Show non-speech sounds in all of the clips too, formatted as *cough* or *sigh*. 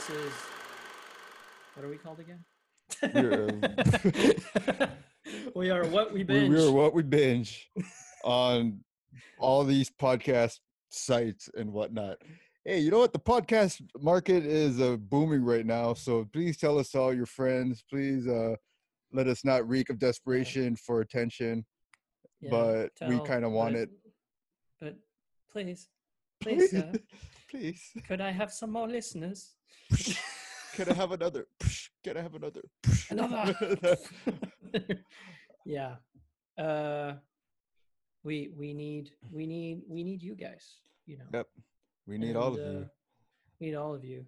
this is what are we called again? We're, *laughs* what we we, binge. we are what we binge on all these podcast sites and whatnot. Hey, you know what? The podcast market is uh, booming right now. So please tell us all your friends. Please uh, let us not reek of desperation for attention. Yeah, but we kinda want but- it. But please, please, uh, *laughs* please. could I have some more listeners? Can I have another? Can I have another? Another. *laughs* yeah. Uh, we we need we need we need you guys. You know. Yep. We need all of and, you. uh, We need all of you.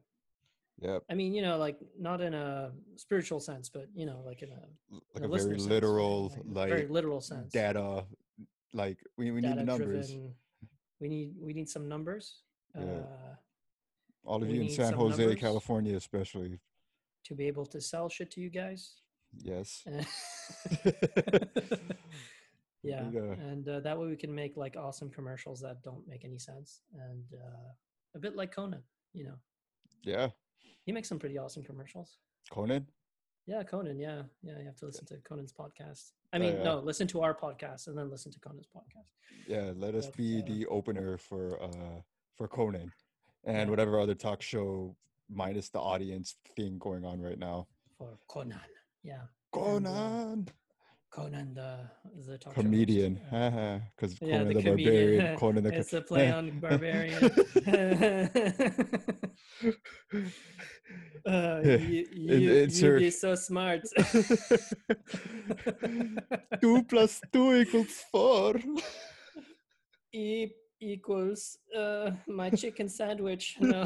Yep. I mean, you know, like not in a spiritual sense, but you know, like in a, Like in a listener very sense, literal, like, like very literal sense. data. Like we, we need numbers. Data-driven. We need we need some numbers. Yeah. Uh, All of we you in San Jose. California, especially. to be able to sell shit to you guys. Yes. *laughs* *laughs* yeah, Yeah. and uh, that way we can make like awesome commercials that don't make any sense, and uh, a bit like Conan. You know, Yeah. he makes some pretty awesome commercials. Conan. Yeah, Conan. Yeah, yeah. You have to listen to Conan's podcast. I Oh, mean, yeah. no, listen to our podcast and then listen to Conan's podcast. Yeah. Let us But, be uh, the opener for uh for Conan, and whatever other talk show minus the audience thing going on right now. for Conan. Yeah, uh, Conan, Conan the the talk comedian, Yeah. because Yeah, Conan the the, barbarian, *laughs* Conan the. It's co- a play on *laughs* barbarian. *laughs* uh, Yeah, you, you, you be so smart. two plus two equals four. e equals uh, my chicken sandwich. No.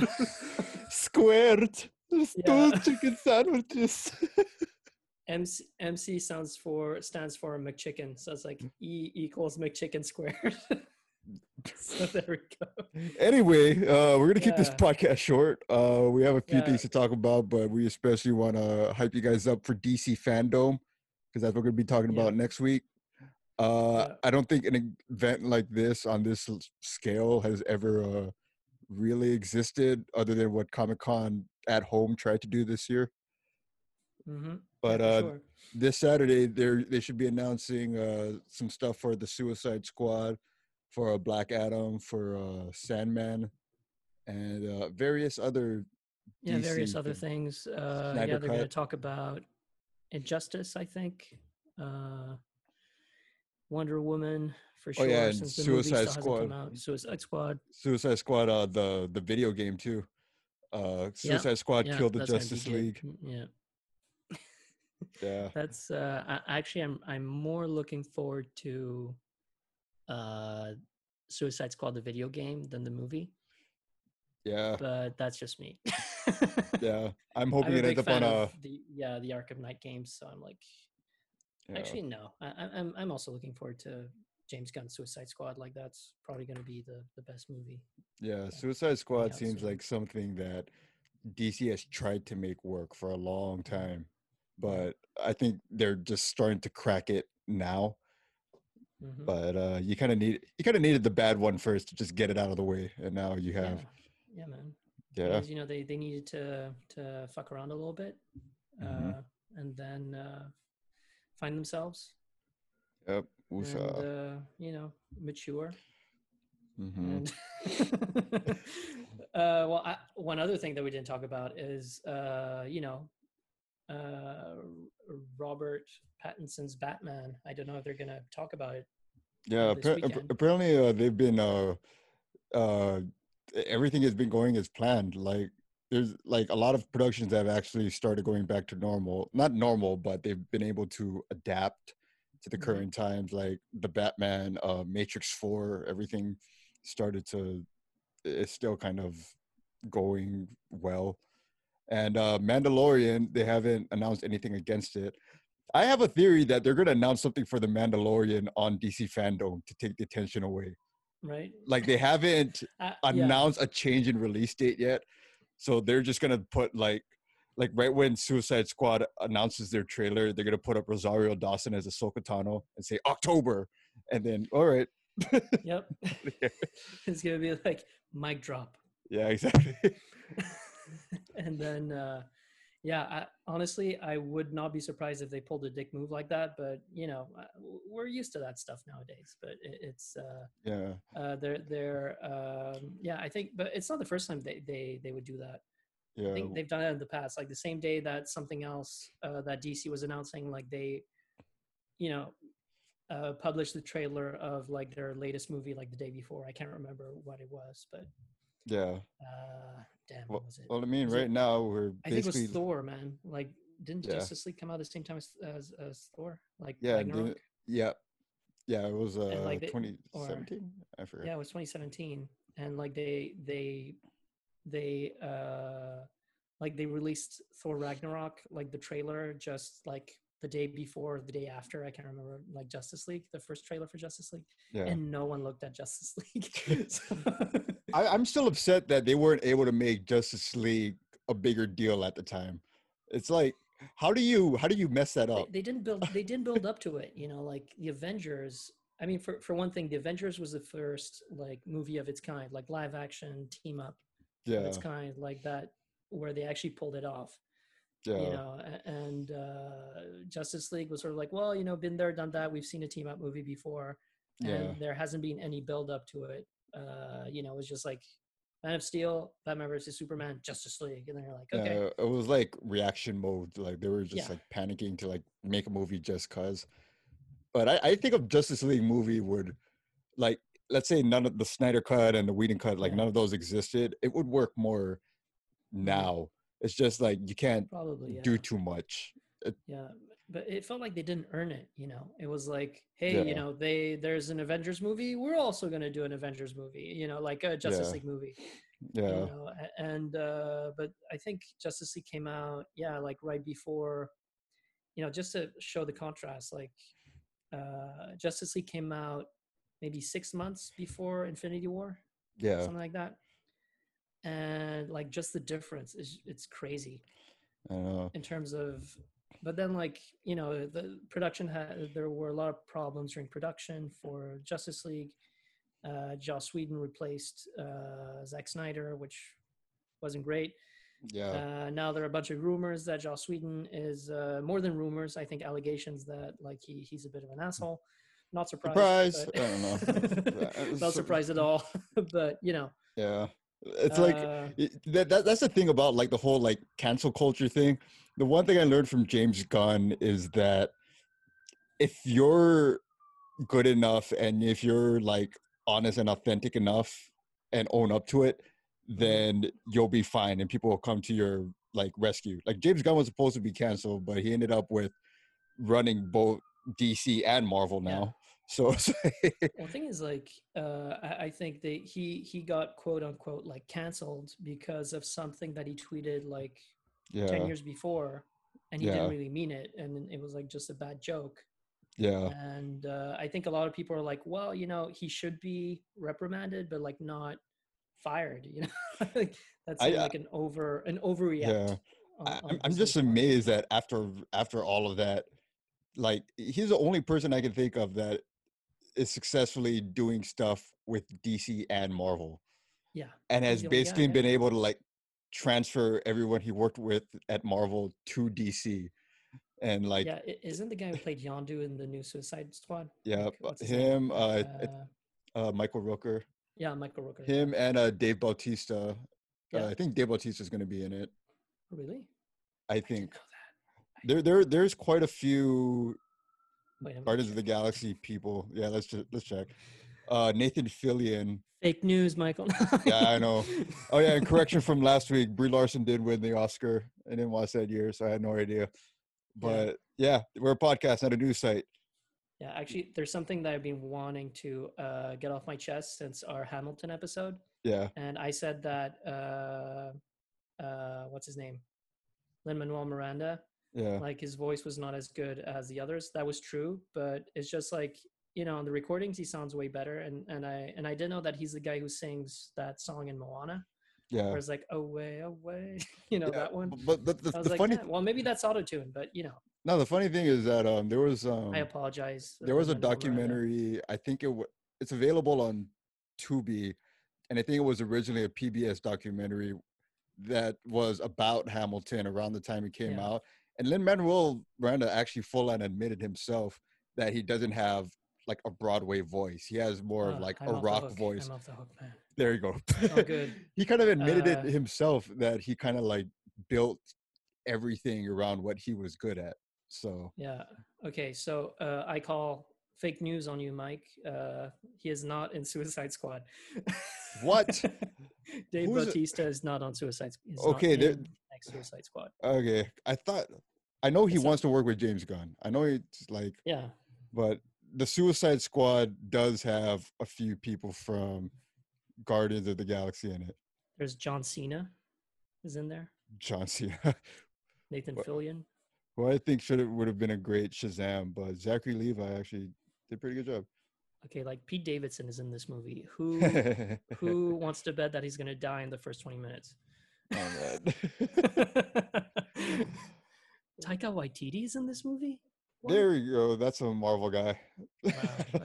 *laughs* Squared. There's Yeah. two *laughs* chicken sandwiches. *laughs* MC, MC sounds for stands for McChicken, so it's like E equals McChicken squared. so there we go. anyway, uh, we're gonna keep this podcast short. Uh, we have a few Yeah. things to talk about, but we especially want to hype you guys up for DC Fandome because that's what we're gonna be talking Yeah. about next week. Uh. I don't think an event like this on this scale has ever uh, really existed, other than what Comic Con at home tried to do this year. hmm But uh, this Saturday, they they should be announcing uh, some stuff for the Suicide Squad, for uh, Black Adam, for uh, Sandman, and uh, various other. yeah, various other thing. things. Uh, yeah, they're going to talk about Injustice, I think. Uh, Wonder Woman for sure. Oh, sure. yeah, and since the Suicide Squad. hasn't come out. Suicide Squad. Suicide Squad, uh, the the video game too. Uh, Yeah, Suicide Squad Yeah, killed the that's gonna be Justice. League. Yeah, Yeah, *laughs* that's uh, I, actually I'm I'm more looking forward to uh, Suicide Squad the video game than the movie, yeah, but that's just me. *laughs* yeah. I'm I'm hoping a it ends up on a. of the yeah the Arkham Knight games, so I'm like yeah. actually no, I, I'm I'm also looking forward to James Gunn's Suicide Squad. Like that's probably going to be the the best movie. Yeah, Suicide Squad out seems like something that DC has tried to make work for a long time, but I think they're just starting to crack it now. Mhm. But uh, you kind of need you kind of needed the bad one first to just get it out of the way, and now you have yeah, man. yeah, Because, you know they they needed to to fuck around a little bit, Mhm. uh, and then uh, find themselves yep, and Woosah. uh, you know mature. Mm-hmm. And *laughs* uh, well, I, one other thing that we didn't talk about is, uh, you know, uh, Robert Pattinson's Batman. I don't know if they're gonna talk about it. Yeah, appar- apparently uh, they've been uh, uh, everything has been going as planned. Like there's like a lot of productions that have actually started going back to normal. Not normal, but they've been able to adapt to the Mhm. current times. Like the Batman, uh, Matrix Four, everything started to. It's still kind of going well, and uh, Mandalorian they haven't announced anything against it. I have a theory that they're going to announce something for the Mandalorian on DC Fandome to take the attention away. Right? Like they haven't *laughs* Uh, yeah. announced a change in release date yet, so they're just going to put like, like right when Suicide Squad announces their trailer, they're going to put up Rosario Dawson as Ahsoka Tano and say October, and then all right, Yep. *laughs* it's gonna be like mic drop. yeah, exactly. *laughs* and then uh, yeah, I, honestly, I would not be surprised if they pulled a dick move like that. But you know, uh, we're used to that stuff nowadays. But it, it's uh, Yeah. uh, they're they're um, yeah, I think, but it's not the first time they they they would do that. Yeah. I think they've done it in the past. Like the same day that something else uh, that DC was announcing, like they, you know, uh, published the trailer of like their latest movie like the day before. I can't remember what it was, but Yeah. uh, damn, Well, was it? well, I mean, Was it- right now we're I think it was Thor, man. Like, didn't Yeah. Justice League come out at the same time as as, as Thor? Like, yeah, then- yeah, yeah. It was uh like they- or- 2017. I forget. yeah, it was 2017, and like they they they uh like they released Thor Ragnarok like the trailer just like the day before, the day after. I can't remember like Justice League, the first trailer for Justice League, Yeah. and no one looked at Justice *laughs* League. *laughs* So- *laughs* I, I'm still upset that they weren't able to make Justice League a bigger deal at the time. It's like, how do you how do you mess that up? they didn't build they didn't build up to it you know like the avengers i mean for for one thing the avengers was the first like movie of its kind like live action team up of Yeah, its kind like that where they actually pulled it off yeah, you know and uh justice league was sort of like well you know been there done that we've seen a team up movie before and yeah, there hasn't been any build up to it uh you know it was just like man of steel batman versus superman justice league and they're like okay yeah. It was like reaction mode. Like they were just Yeah. like panicking to like make a movie just cause. But I, I think of Justice League movie would like let's say none of the Snyder cut and the Whedon cut, like Yeah. none of those existed. It would work more now. It's just like you can't probably yeah. do too much. Yeah, but it felt like they didn't earn it. You know, it was like, hey, Yeah. you know, they there's an Avengers movie. We're also going to do an Avengers movie. You know, like a Justice Yeah. League movie. Yeah, You know, and uh, but I think Justice League came out, yeah, like right before. You know, just to show the contrast, like uh, Justice League came out maybe six months before Infinity War, yeah, something like that. And like just the difference is it's crazy I know. in terms of but then like you know the production had there were a lot of problems during production for justice league uh joss whedon replaced uh Zack snyder which wasn't great Yeah, uh now there are a bunch of rumors that joss whedon is uh more than rumors i think allegations that like he he's a bit of an asshole not surprised Surprise! I don't know. *laughs* Not surprised at all *laughs* but you know yeah. It's like uh, that, that that's the thing about like the whole like cancel culture thing. The one thing I learned from James Gunn is that if you're good enough and if you're like honest and authentic enough and own up to it, then you'll be fine and people will come to your like rescue. Like James Gunn was supposed to be canceled, but he ended up with running both DC and Marvel Yeah. now. So *laughs* it's Well, the thing is, like, uh, I, I think that he he got quote unquote like canceled because of something that he tweeted like ten years before, and he Yeah. didn't really mean it, and it was like just a bad joke. yeah, And uh, I think a lot of people are like, well, you know, he should be reprimanded, but like not fired. You know, *laughs* like that's I- like an over an overreact. yeah. on- on I'm, I'm just amazed that after after all of that, like he's the only person I can think of that is successfully doing stuff with DC and Marvel, Yeah, and has the only guy, basically yeah. been able to like transfer everyone he worked with at Marvel to DC, and like yeah. Isn't the guy who *laughs* played Yondu in the new Suicide Squad? yeah, Like, what's his name? him, uh, Uh, uh, Michael Rooker, yeah, Michael Rooker. him, and uh, Dave Bautista. Yeah. Uh, I think Dave Bautista is going to be in it. Really? I I think that. there there there's quite a few Wait, Guardians of the. Galaxy people. Yeah, let's just let's check. Uh, Nathan Fillion. Fake news, Michael. Yeah, I know. *laughs* Oh yeah, and correction from last week. Brie Larson did win the Oscar. I didn't watch that year, so I had no idea. But yeah, we're a podcast, not a news site. Yeah, actually, there's something that I've been wanting to uh, get off my chest since our Hamilton episode, Yeah, and I said that uh, uh, what's his name, Lin Manuel Miranda, yeah, like his voice was not as good as the others. That was true, but it's just like you know, on the recordings he sounds way better, and and I and I didn't know that he's the guy who sings that song in Moana, yeah. where it's like away, away, *laughs* you know Yeah, that one. But the, the, I was the like, funny, "Yeah, well, maybe that's auto tune, but you know, no, the funny thing is that um, there was um, I apologize. there was a documentary. I think it w- it's available on Tubi, and I think it was originally a PBS documentary that was about Hamilton around the time it came Yeah. out. And Lin Manuel Miranda actually full on admitted himself that he doesn't have like a Broadway voice. He has more of like I'm a the rock hook. voice. I'm off the hook, man. There you go. Oh, good. *laughs* he kind of admitted Uh, it himself that he kind of like built everything around what he was good at. So Yeah. Okay. So uh, I call fake news on you, Mike. Uh, he is not in *laughs* Suicide Squad. What? *laughs* Dave Who's? Bautista is not on Suicide. Not Okay, there- next Suicide Squad. okay, I thought I know he It's a- wants to work with James Gunn. I know it's like, Yeah. but the Suicide Squad does have a few people from Guardians of the Galaxy in it. There's John Cena, is in there. John Cena, *laughs* Nathan? Fillion. who I think should have would have been a great Shazam, but Zachary Levi actually did a pretty good job. Okay, like Pete Davidson is in this movie. Who *laughs* who wants to bet that he's gonna die in the first twenty minutes? Oh. *laughs* Taika Waititi is in this movie. There you go. That's a Marvel guy. Wow,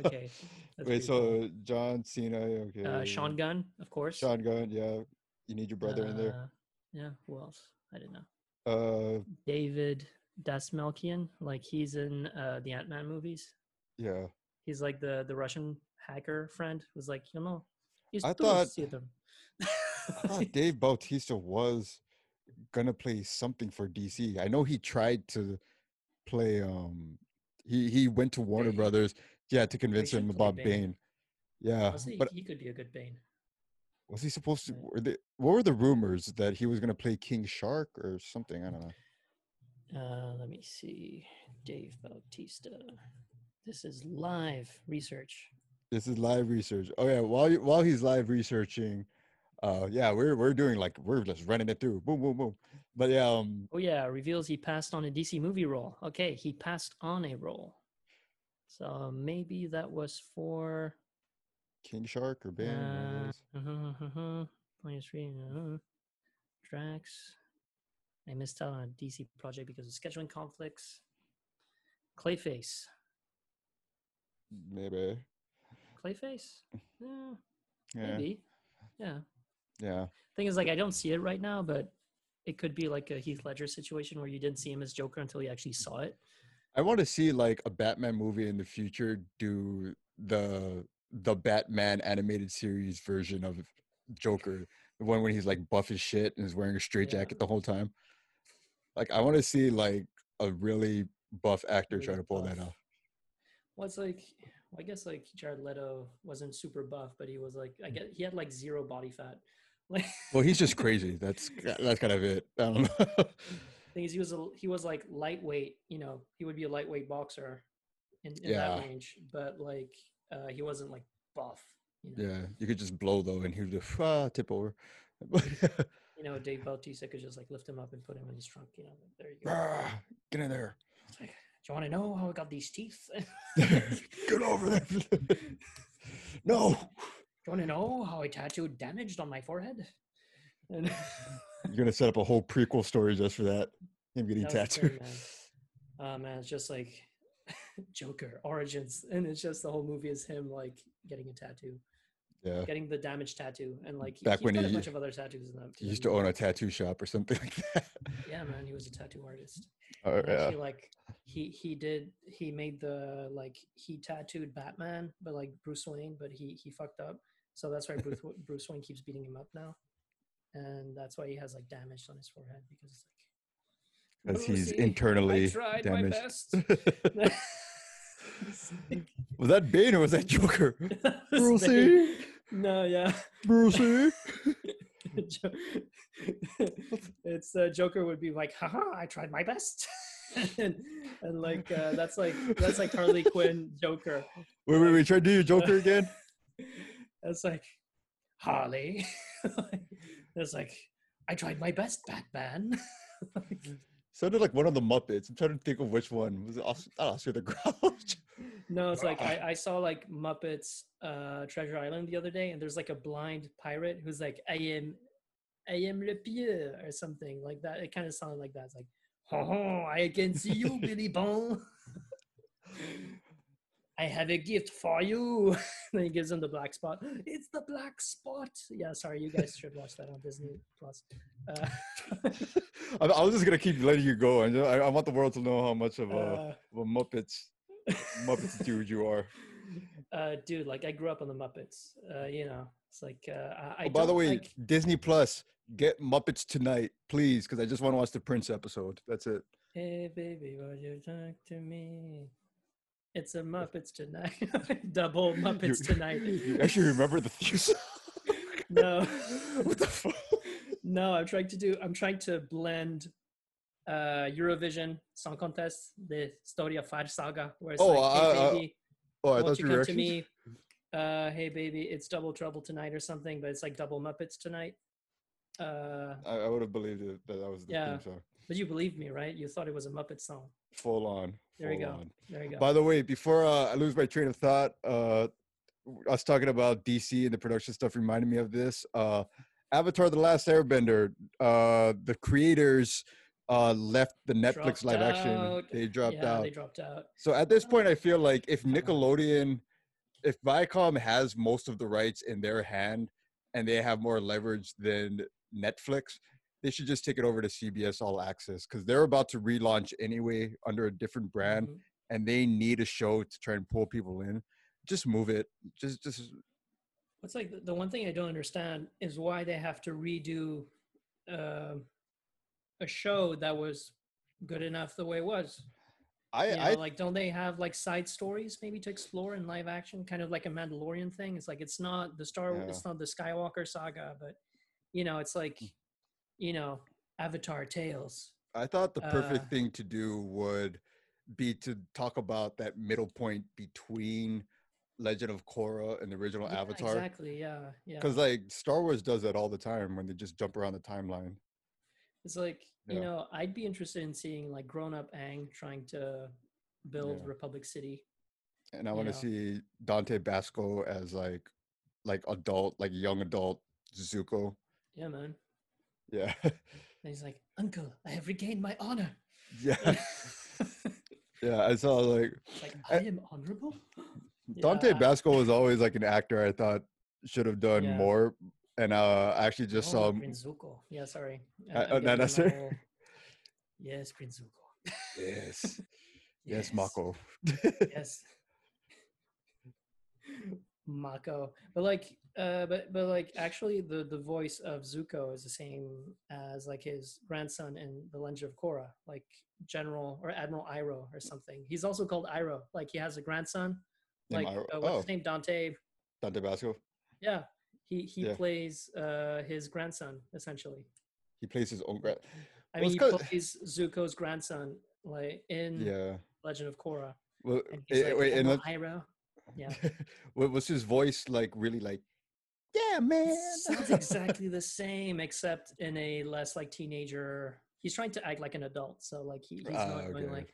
okay. *laughs* That's Wait, cool. so John Cena, okay. uh, Sean Gunn, of course. Sean Gunn, yeah. You need your brother in there. Uh, Yeah. Who else? I don't know. Uh, David Dastmalchian, like he's in uh, the Ant Man movies. yeah. He's like the the Russian hacker friend who's like, you know, he's I thought- see them. I *laughs* thought Dave Bautista was gonna play something for DC. I know he tried to play. Um, he he went to Warner Bane. Brothers, yeah, to convince him about Bane. Bane. Yeah, Honestly, but he could be a good Bane. was he supposed to? Were they, what were the rumors that he was gonna play King Shark or something? I don't know. Uh, let me see. Dave Bautista. This is live research. This is live research. Oh yeah, while you- while he's live researching, uh, yeah, we're we're doing like we're just running it through, boom, boom, boom. But yeah, um, Oh yeah, reveals he passed on a DC movie role. Okay, he passed on a role. So maybe that was for King Shark or of uh, *laughs* uh-huh, uh-huh, 23, uh-huh, Drax. I missed out on a DC project because of scheduling conflicts. Clayface. maybe. Clayface? *laughs* Yeah, Yeah, maybe. Yeah. Yeah. Thing is, like, I don't see it right now, but it could be like a Heath Ledger situation where you didn't see him as Joker until you actually saw it. I want to see like a Batman movie in the future do the the Batman animated series version of Joker, the one when he's like buff as shit and is wearing a straight Yeah. jacket the whole time. Like I want to see like a really buff actor try to pull that off. Well, it's like, well, I guess like Jared Leto wasn't super buff, but he was like, I hmm. get he had like zero body fat. Well, he's just *laughs* crazy. That's that's kind of it. I don't know. *laughs* thing is, he was a, he was like lightweight. You know, he would be a lightweight boxer in, in Yeah. that range, but like uh, he wasn't like buff. You know, yeah, you could just blow though, and he would just ah, tip over. *laughs* you know, Dave Bautista could just like lift him up and put him in his trunk. You know, there you go. Ah, Get in there. Like, Do you want to know how I got these teeth? Get over there. no. Do you want to know how I tattooed damaged on my forehead? And You're gonna set up a whole prequel story just for that. Him getting That tattooed. thing, man. Uh, man, it's just like *laughs* Joker origins, and it's just the whole movie is him like getting a tattoo, Yeah. getting the damaged tattoo, and like Back he's when he- a bunch of other tattoos in that. He used to own a tattoo shop or something *laughs* like that. Yeah, man, he was a tattoo artist. Oh, And yeah. Actually, like he he did he made the like he tattooed Batman, but like Bruce Wayne, but he he fucked up. So that's why Bruce *laughs* Bruce Wayne keeps beating him up now, and that's why he has like damage on his forehead because it's like Because he's internally I tried damaged. my best. *laughs* *laughs* Was that Bane or was that Joker? Brucey, No, yeah. Brucey. It's uh, Joker would be like, haha, I tried my best. and, and like uh, that's like that's like Harley Quinn Joker. Wait, wait, wait. Try to do your Joker again. That's like Harley. *laughs* It's like I tried my best, Batman. *laughs* Sounded like one of the Muppets. I'm trying to think of which one. Was it Os- not Oscar the Grouch? *laughs* no, it's like I, I saw like Muppets uh, Treasure Island the other day, and there's like a blind pirate who's like, I am, I am le pied or something like that. It kind of sounded like that. It's like, oh, I can see you, Billy Bone. I have a gift for you. *laughs* then he gives him the black spot. It's the black spot. Yeah, sorry, you guys should watch that on Disney Plus. Uh, *laughs* I, I was just gonna keep letting you go, and I, I want the world to know how much of a, uh, of a Muppets Muppets *laughs* dude you are. uh, dude, like I grew up on the Muppets. Uh, you know, it's like uh, I. I Oh, by the way, like- Disney Plus, get Muppets tonight, please, because I just want to watch the Prince episode. That's it. Hey baby, would you talk to me? It's a Muppets tonight. *laughs* Double Muppets You- tonight. *laughs* You actually remember the theme song? *laughs* No, what the fuck? no. I'm trying to do. I'm trying to blend uh Eurovision Song Contest, the Story of Fire Saga, where it's Oh, like, hey baby, Oh, I won't thought you come to me? Uh, hey baby, it's double trouble tonight or something, but it's like double Muppets tonight. Uh, I, I would have believed it that that was the Yeah. theme song. but you believed me, right? You thought it was a Muppet song. Full on. There you go. on. There you go. By the way, before uh, I lose my train of thought, uh, us talking about DC and the production stuff reminded me of this. Uh, Avatar: The Last Airbender. Uh, the creators uh, left the Netflix Dropped live action. out. They dropped yeah, out. they dropped out. So at this point, I feel like if Nickelodeon, if Viacom has most of the rights in their hand and they have more leverage than Netflix, they should just take it over to CBS All Access because they're about to relaunch anyway under a different brand, Mhm. and they need a show to try and pull people in. Just move it. Just, just What's like the, one thing I don't understand is why they have to redo um a show that was good enough the way it was. I, You know, I, like don't they have like side stories maybe to explore in live action, kind of like a Mandalorian thing? It's like it's not the Star, Yeah. it's not the Skywalker saga, but you know, it's like you know, Avatar tales. I thought the perfect uh, thing to do would be to talk about that middle point between Legend of Korra and the original Yeah, Avatar. Exactly. Yeah. Yeah. Because like Star Wars does that all the time when they just jump around the timeline. It's like you know, I'd be interested in seeing like grown-up Aang trying to build Yeah. Republic City. And I want to see Dante Basco as like like adult, like young adult Zuko. Yeah, man. Yeah. And he's like, Uncle, I have regained my honor. yeah. *laughs* Yeah. I saw like like, I- I am honorable. *laughs* Dante Yeah. Basco was always like an actor I thought should have done Yeah. more. And uh I actually just Oh, saw him Prince Zuko. Yeah, sorry. I- I'm no, getting that's it. whole- Yes, Prince Zuko. Yes. *laughs* Yes, Mako. yes. Mako. But like uh but but like actually the the voice of Zuko is the same as like his grandson in The Legend of Korra, like General or Admiral Iroh or something. He's also called Iroh. Like he has a grandson. Like uh, what's oh. his name? Dante. Dante Basco. Yeah. He he Yeah. plays uh his grandson essentially. He plays his own grand I Well, mean, he 'cause- plays Zuko's grandson, like in Yeah. Legend of Korra. Well, he's eh, like, wait, and "Admiral Iroh. Yeah, *laughs* wa- was his voice like really like, yeah, man? sounds exactly the same, except in a less like teenager. He's trying to act like an adult, so like he, he's Ah, not going okay. like,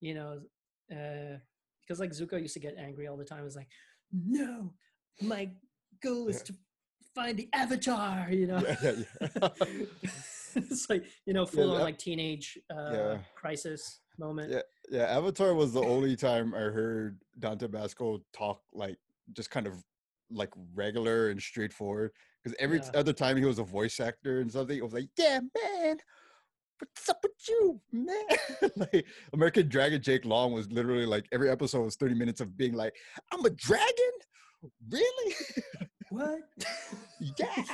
you know, uh, because like Zuko used to get angry all the time. It's like, no, my goal is to find the Avatar. You know, Yeah, yeah, yeah. *laughs* it's like you know, full on like teenage uh, crisis moment. Yeah. yeah, Avatar was the only time I heard Dante Basco talk like just kind of like regular and straightforward. Because every Yeah. other time he was a voice actor and something, it was like, yeah, man. What's up with you, man? *laughs* like American Dragon Jake Long was literally like every episode was 30 minutes of being like, I'm a dragon? Really? What? *laughs* *laughs* yeah.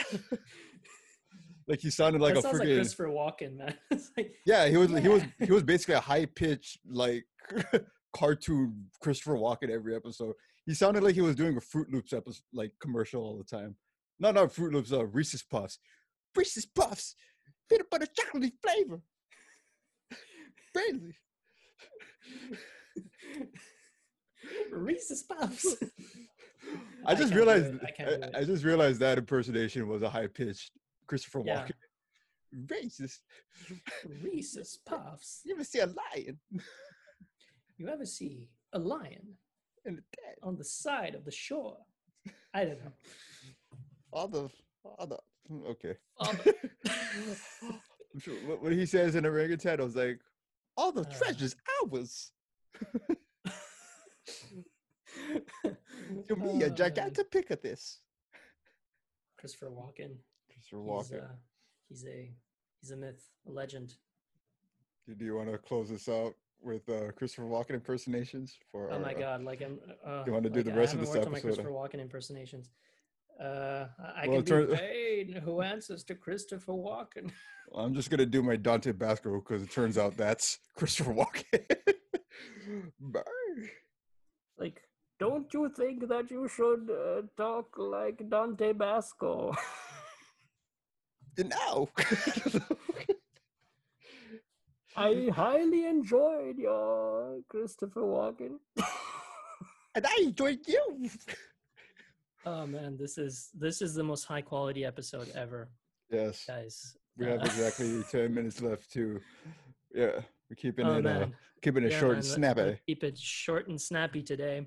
like he sounded like that a sounds like freaking Christopher Walken, man. like, Yeah, he was he was he was basically a high pitched like cartoon Christopher Walken every episode. He sounded like he was doing a Froot Loops episode like commercial all the time. No, not Froot Loops, uh, Reese's Puffs. Reese's Puffs, peanut butter chocolate flavor. Crazy. Reese's Puffs. I I just can't realized. I I. I just realized that impersonation was a high pitched Christopher Yeah. Walken. Racist. Reese's Puffs. You ever see a lion You ever see a lion in the dead? on the side of the shore? I don't know. All the all the hmm, okay. Father. *laughs* Sure what, what he says in orangutan was like, all the Uh. treasures ours. *laughs* To me, a Oh, man. gigantic pick at this. Christopher Walken. Christopher He's, Walken. uh, he's a he's a myth, a legend. Do you want to close this out with uh, Christopher Walken impersonations? For Oh my our, uh, god! Like I'm. Uh, You wanna do like, the I rest of haven't this worked on my episode? Christopher Walken impersonations. Uh, I- I Well, can be Bane, *laughs* who answers to Christopher Walken. *laughs* Well, I'm just gonna do my Dante Basco because it turns out that's *laughs* Christopher Walken. Bye. like, don't you think that you should uh, talk like Dante Basco? Now, I highly enjoyed your Christopher Walken. *laughs* and I enjoyed you. *laughs* Oh man, this is this is the most high quality episode ever, Yes, guys. we have Uh, exactly *laughs* ten minutes left too. Yeah, we're keeping oh it uh, man, keeping it Yeah, short man, and snappy. keep it short and snappy today.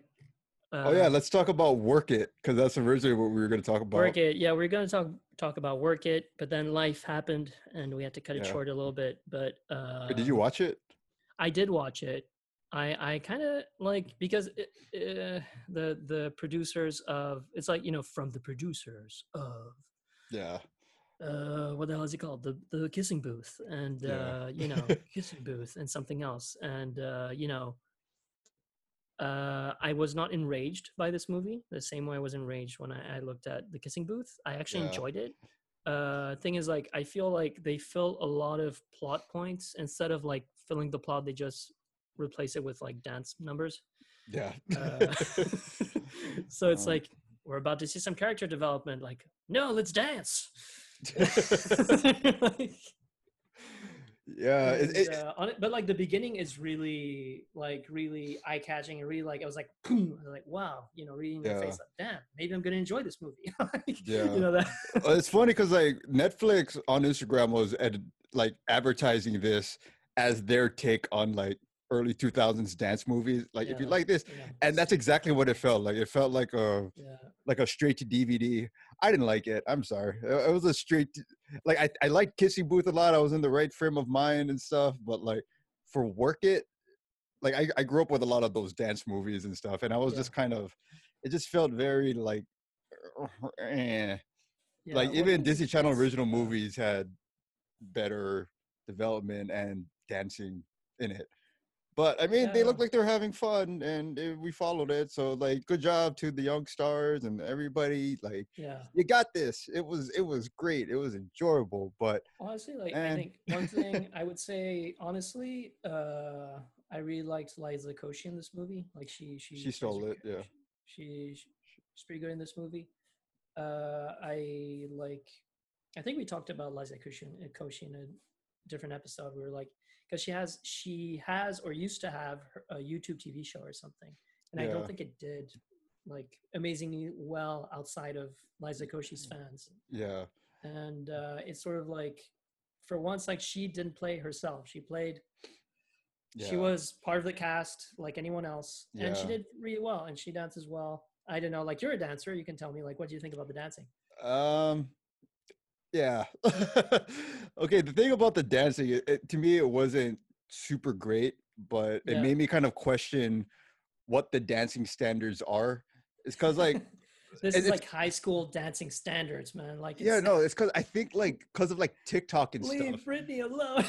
Oh yeah, Uh, let's talk about work it because that's originally what we were going to talk about. work it. Yeah, we're gonna talk talk about work it, but then life happened and we had to cut it Yeah. short a little bit. But uh, Did you watch it? I did watch it. I I kind of like because it, uh, the the producers of it's like you know from the producers of Yeah. uh what the hell is it called the the kissing booth and Yeah. uh you know *laughs* kissing booth and something else and uh you know uh i was not enraged by this movie the same way i was enraged when i, I looked at the kissing booth. I actually Yeah. enjoyed it. Uh thing is like i feel like they fill a lot of plot points instead of like filling the plot they just replace it with like dance numbers. Yeah. uh, *laughs* so it's Um, like we're about to see some character development like no let's dance. *laughs* *laughs* Like, yeah. And, it, uh, on it, but like the beginning is really like really eye catching and really like I was like, was like wow, you know, reading the Yeah. face, like, damn, maybe I'm gonna enjoy this movie. *laughs* Like, Yeah. you know that. It's funny because like Netflix on Instagram was ed- like advertising this as their take on like early 2000s dance movies. Like if you like this, yeah, and that's exactly what it felt like. It felt like a yeah, like a straight to DVD. I didn't like it. I'm sorry. It, was a straight to, like I I liked Kissing Booth a lot. I was in the right frame of mind and stuff. But like for Work It, like I I grew up with a lot of those dance movies and stuff, and I was Yeah. just kind of it just felt very like. *laughs* Eh yeah. like even Disney? Channel original movies had better development and dancing in it. But I mean, they look like they're having fun, and eh, we followed it. So like, good job to the young stars and everybody. Like, Yeah, you got this. It was it was great. It was enjoyable. But honestly, like I think one thing I would say, honestly, uh, I really liked Liza Koshy in this movie. Like she she She stole it, yeah. She, she she's pretty good in this movie. Uh, I like. I think we talked about Liza Koshy in a different episode. We were like, because she has she has or used to have a YouTube TV show or something, and I don't think it did like amazingly well outside of Liza Koshy's fans. Yeah, and uh, it's sort of like for once like she didn't play herself. She played Yeah. she was part of the cast like anyone else and she did really well and she dances well. I don't know like you're a dancer you can tell me like what do you think about the dancing? Um, yeah. *laughs* okay, the thing about the dancing, it, it- to me, it wasn't super great, but it Yeah. made me kind of question what the dancing standards are. It's because like *laughs* this is like high school dancing standards man like yeah no it's because i think like because of like tiktok and leave stuff Britney alone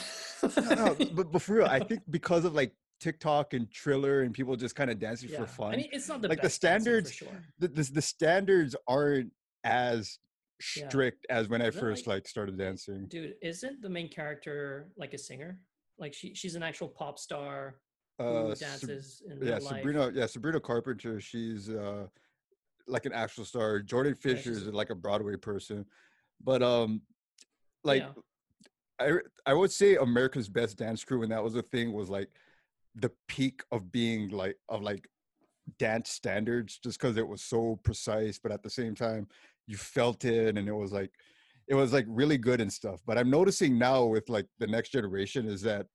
no, no, *laughs* but, but for real i think because of like tiktok and triller and people just kind of dancing yeah. for fun i mean it's not the Like, the standards- for sure the, the, the standards aren't as Yeah. strict as when i first like- like started dancing. dude isn't the main character like a singer? Like she she's an actual pop star who uh Sab- dances in yeah real life. Sabrina yeah sabrina carpenter she's uh like an actual star. Jordan fisher is like a broadway person. But um like Yeah. I I would say America's Best Dance Crew, and that was a thing, was like the peak of being like of like dance standards, just because it was so precise, but at the same time you felt it, and it was like it was like really good and stuff. But I'm noticing now with like the next generation is that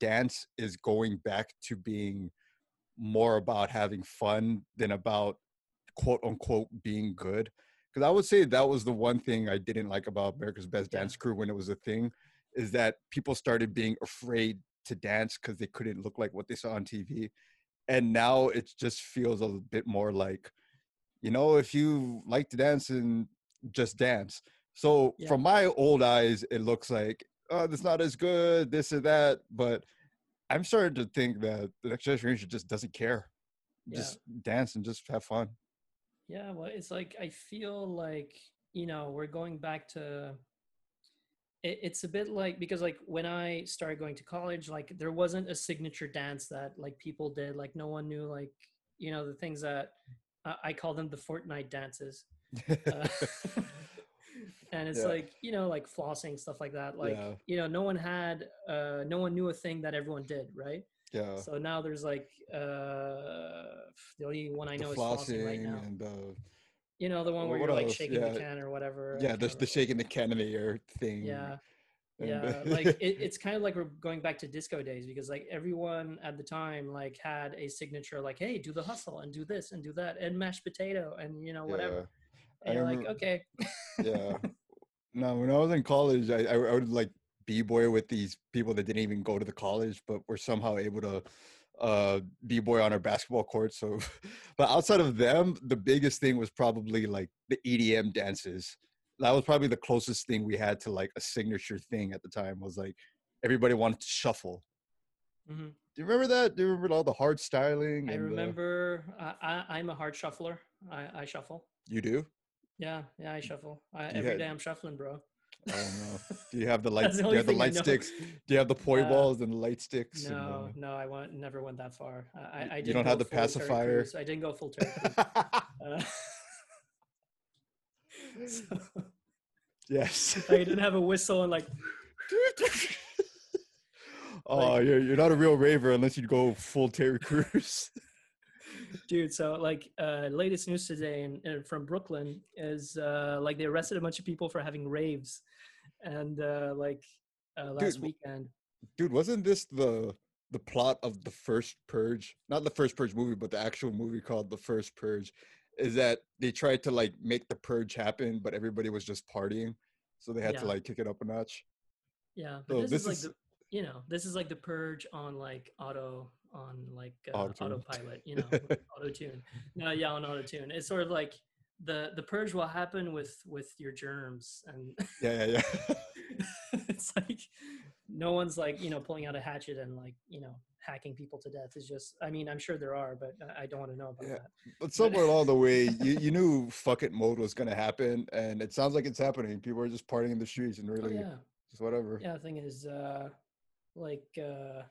dance is going back to being more about having fun than about quote unquote being good. Because I would say that was the one thing I didn't like about America's Best Dance Crew when it was a thing, is that people started being afraid to dance because they couldn't look like what they saw on TV. And now it just feels a bit more like you know, if you like to dance and just dance. So Yeah. from my old eyes, it looks like oh, that's not as good, this or that. But I'm starting to think that the next generation just doesn't care. Yeah. Just dance and just have fun. Yeah, well, it's like I feel like you know we're going back to. It, it's a bit like because like when I started going to college, like there wasn't a signature dance that like people did. Like no one knew like you know the things that I, I call them the Fortnite dances. *laughs* Uh, *laughs* and it's Yeah. like you know like flossing stuff like that. Like Yeah. you know no one had uh no one knew a thing that everyone did right. yeah. So now there's like uh the only one I the know is flossing right now. and uh, You know, the one where you're like shaking Yeah. the can or whatever. Yeah, the, the shaking the can in the air thing. Yeah. Yeah. like it, *laughs* it's kind of like we're going back to disco days because like everyone at the time like had a signature like, hey, do the hustle and do this and do that and mashed potato and you know, whatever. I And you're like, okay. yeah. *laughs* No, when I was in college, I, I, I would like b-boy with these people that didn't even go to the college, but were somehow able to uh b-boy on our basketball court. So, *laughs* but outside of them, the biggest thing was probably like the EDM dances. That was probably the closest thing we had to like a signature thing at the time. Was like everybody wanted to shuffle. Mhm. Do you remember that? Do you remember all the hard styling? I and the- remember I, I'm a hard shuffler. I, I shuffle. you do? Yeah, yeah, I shuffle. I, every had- day I'm shuffling, bro. I don't know. Do you have the *laughs* light? The do you have the light sticks? Do you have the poi Uh, balls and the light sticks? and, No, uh, no, I went, never went that far. I, I, you didn't don't have the pacifier? I didn't go full *laughs* Crews. Uh, so, *laughs* yes. *laughs* I didn't have a whistle and like, *laughs* oh, you're you're not a real raver unless you go full Terry Crews. dude. So like, uh, latest news today in, in, from Brooklyn is uh, like they arrested a bunch of people for having raves, and uh, like uh, last Dude, weekend. Dude, wasn't this the the plot of the first Purge? Not the first Purge movie, but the actual movie called The First Purge. Is that they tried to like make the purge happen, but everybody was just partying, so they had to like kick it up a notch. Yeah, but So this, this is like is- the you know this is like the purge on like auto on like uh, Auto-tune. autopilot, you know, *laughs* auto tune. No, yeah, on auto tune. It's sort of like the the purge will happen with with your germs, and *laughs* Yeah, yeah, yeah. *laughs* it's like no one's like you know pulling out a hatchet and like you know hacking people to death. is just I mean I'm sure there are, but I- don't want to know about Yeah. that. But somewhere along the way, *laughs* you, you knew fuck it mode was gonna happen, and it sounds like it's happening. People are just partying in the streets and Oh, really yeah, just whatever. yeah. The thing is, uh, like. uh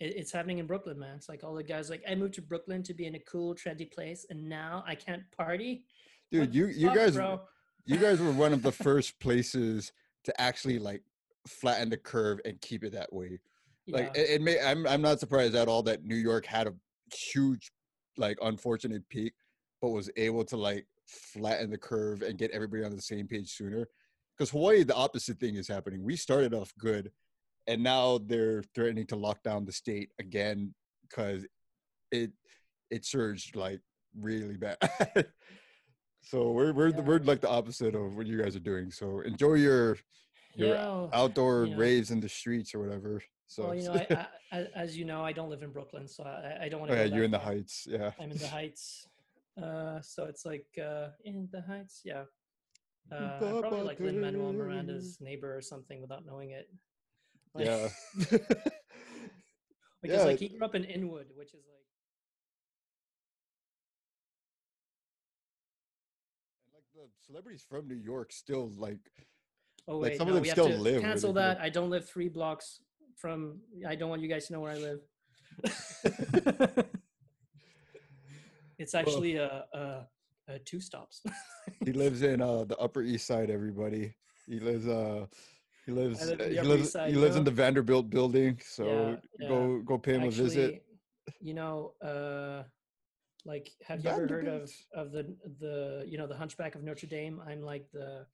it, it's happening in Brooklyn, man. It's like all the guys like I moved to Brooklyn to be in a cool, trendy place, and now I can't party. Dude, What you you fuck, guys bro? you guys were one of the *laughs* first places to actually like flatten the curve and keep it that way. Like Yeah. it, it may I'm I'm not surprised at all that New York had a huge like unfortunate peak, but was able to like flatten the curve and get everybody on the same page sooner. Because Hawaii, the opposite thing is happening. We started off good, and now they're threatening to lock down the state again because it it surged like really bad. *laughs* so we're we're the, we're like the opposite of what you guys are doing. So enjoy your your yeah. outdoor know. raves in the streets or whatever. So well, you know, *laughs* I, I, as you know, I don't live in Brooklyn, so I, I don't want oh, to. yeah, you're in the heights. Yeah. I'm in the *laughs* Heights, uh, so it's like uh, in the Heights, yeah. Uh, probably like Lin Manuel Miranda's neighbor or something without knowing it. Like, Yeah. *laughs* because Yeah. like he grew up in Inwood, which is like like the celebrities from New York still like oh Like, wait, some of them we still have to live cancel that. I don't live three blocks from. I don't want you guys to know where I live. *laughs* it's actually a, a, a two stops. he lives in uh the Upper East Side. Everybody, he lives uh he lives live in the he lives Side, he lives in the Vanderbilt building. So Yeah, go go pay him a visit. You know, uh, like, have you ever heard of of the the you know the Hunchback of Notre Dame? I'm like the,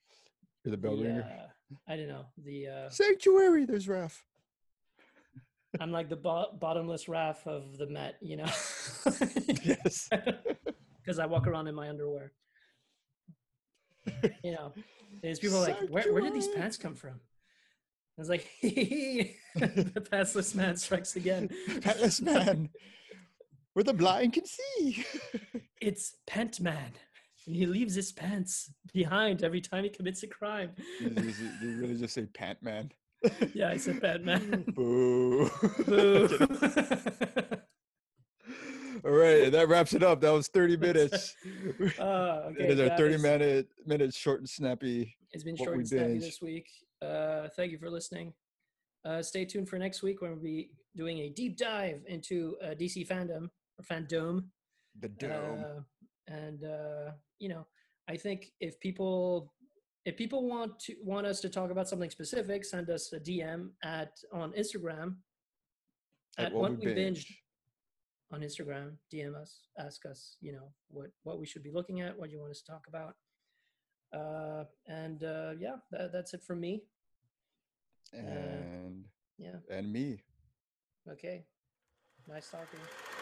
You're the bell ringer. uh, I don't know the uh, Sanctuary. There's Raph. I'm like the bo- bottomless Raph of the Met. You know, Yes. *laughs* because I walk around in my underwear. You know, there's people like, where where did these pants come from? I was like, *laughs* the pantsless man strikes again. Hatless man, where the blind can see. It's Pent Man. He leaves his pants behind every time he commits a crime. You really just say pant man. Yeah, I said Batman. *laughs* Boo. *laughs* Boo. *laughs* All right, and that wraps it up. That was 30 minutes. uh, okay, it is our 30 guys. minute minutes short and snappy. It's been short and snappy binge. this week. Uh, thank you for listening. Uh, stay tuned for next week when we'll be doing a deep dive into uh, DC fandom or fandom. The dome. Uh, and uh, you know, I think if people if people want to want us to talk about something specific, send us a DM at on Instagram at, what, we binge on Instagram. DM us, ask us, you know, what what we should be looking at, what you want us to talk about. Uh, and uh, yeah, that, that's it from me. And Yeah. and me. Okay. Nice talking.